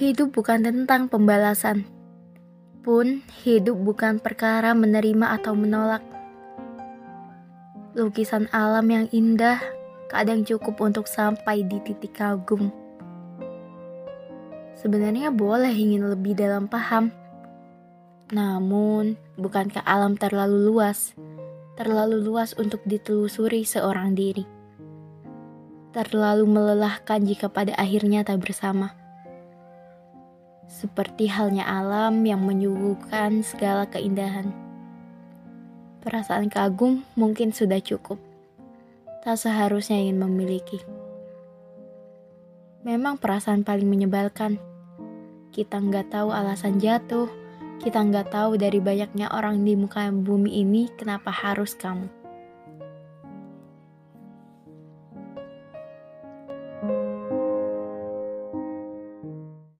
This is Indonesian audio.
Hidup bukan tentang pembalasan. Pun, hidup bukan perkara menerima atau menolak. Lukisan alam yang indah kadang cukup untuk sampai di titik kagum. Sebenarnya boleh ingin lebih dalam paham. Namun, bukankah alam terlalu luas? Terlalu luas untuk ditelusuri seorang diri. Terlalu melelahkan jika pada akhirnya tak bersama seperti halnya alam yang menyuguhkan segala keindahan. Perasaan kagum mungkin sudah cukup, tak seharusnya ingin memiliki. Memang perasaan paling menyebalkan. Kita nggak tahu alasan jatuh, kita nggak tahu dari banyaknya orang di muka bumi ini kenapa harus kamu.